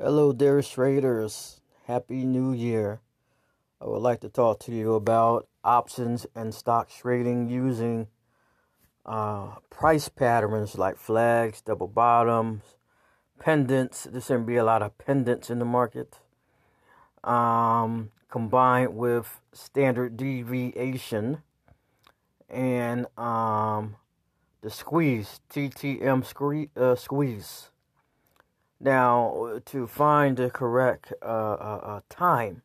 Hello, dear traders. Happy New Year. I would like to talk to you about options and stock trading using uh, price patterns like flags, double bottoms, pendants. There's going to be a lot of pendants in the market. Um, combined with standard deviation and um, the squeeze, TTM. Uh, squeeze. Now, to find the correct uh, uh, uh, time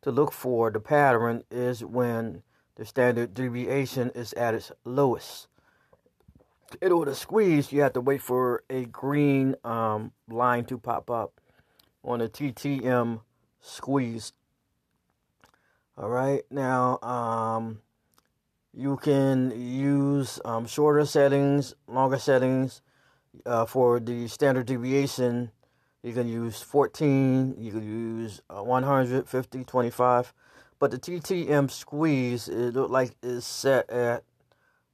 to look for the pattern is when the standard deviation is at its lowest. In order to squeeze, you have to wait for a green um, line to pop up on a TTM squeeze. All right, now um, you can use um, shorter settings, longer settings uh, for the standard deviation, you can use 14, you can use uh, 150, 25. But the TTM squeeze, it look like is set at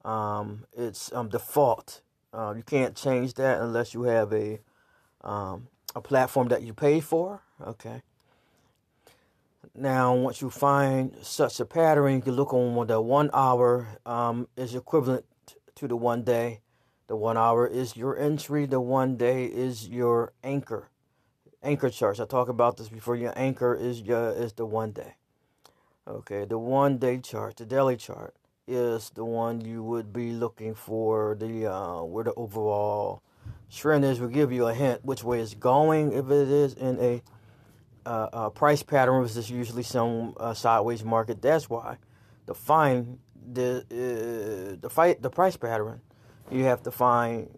um, its um, default. Uh, you can't change that unless you have a um, a platform that you pay for. Okay. Now, once you find such a pattern, you can look on the one hour um, is equivalent to the one day. The one hour is your entry. The one day is your anchor. Anchor charts. I talk about this before. Your anchor is your is the one day. Okay, the one day chart, the daily chart, is the one you would be looking for. The uh, where the overall trend is will give you a hint which way it's going. If it is in a uh, uh, price pattern, which is usually some uh, sideways market, that's why to find the uh, the fight the price pattern you have to find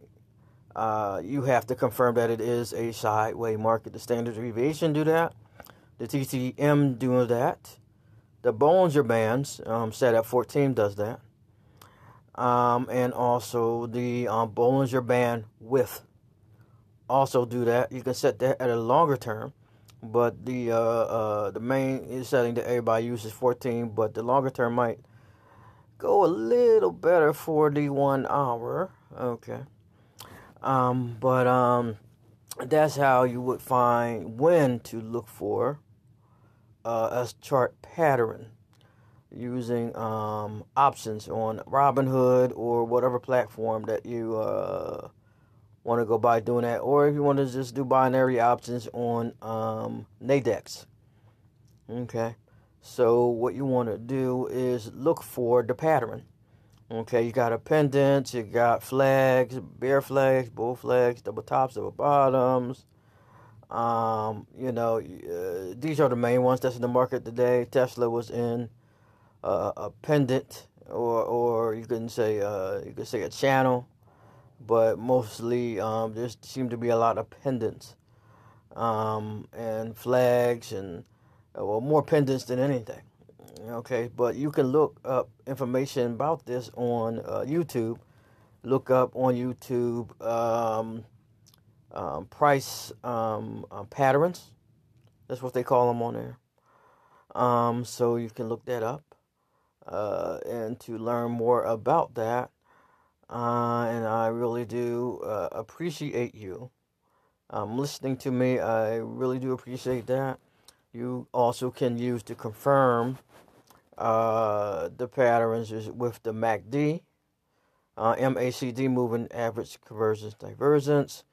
uh, you have to confirm that it is a sideways market. The standard deviation do that. The TTM do that. The Bollinger Bands um, set at 14 does that. Um, and also the um, Bollinger Band width also do that. You can set that at a longer term, but the uh, uh, the main setting that everybody uses 14, but the longer term might go a little better for the one hour. Okay. Um, but um, that's how you would find when to look for uh, a chart pattern using um, options on Robinhood or whatever platform that you uh, want to go by doing that, or if you want to just do binary options on um, Nadex. Okay. So what you want to do is look for the pattern. Okay, you got a pendant, you got flags, bear flags, bull flags, double tops, double bottoms. Um, you know, uh, these are the main ones that's in the market today. Tesla was in uh, a pendant, or or you can say uh, you could say a channel, but mostly um, there seem to be a lot of pendants um, and flags and well, more pendants than anything. Okay, but you can look up information about this on uh, YouTube. Look up on YouTube um, um, price um, uh, patterns. That's what they call them on there. Um, so you can look that up uh, and to learn more about that. Uh, and I really do uh, appreciate you um, listening to me. I really do appreciate that you also can use to confirm uh, the patterns with the MACD, uh, MACD moving average convergence divergence.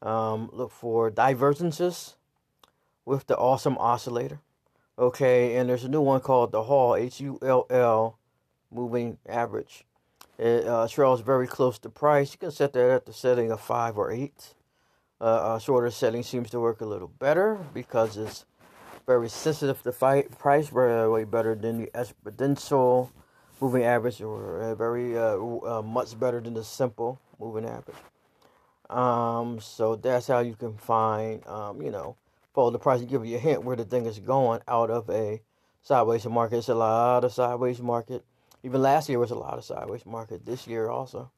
Um, look for divergences with the awesome oscillator. Okay, and there's a new one called the Hull H U L L moving average. It uh, trails very close to price. You can set that at the setting of five or eight. Uh, a shorter setting seems to work a little better because it's very sensitive to fight price, very way better than the exponential moving average, or uh, very uh, uh, much better than the simple moving average. Um, so that's how you can find, um, you know, follow the price and give you a hint where the thing is going out of a sideways market. It's a lot of sideways market. Even last year was a lot of sideways market. This year also,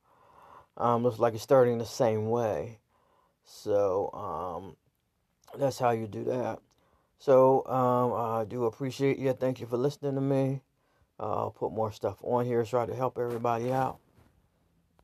um, looks like it's starting the same way. So um, that's how you do that. So um, I do appreciate you. Thank you for listening to me. Uh, I'll put more stuff on here, try to help everybody out.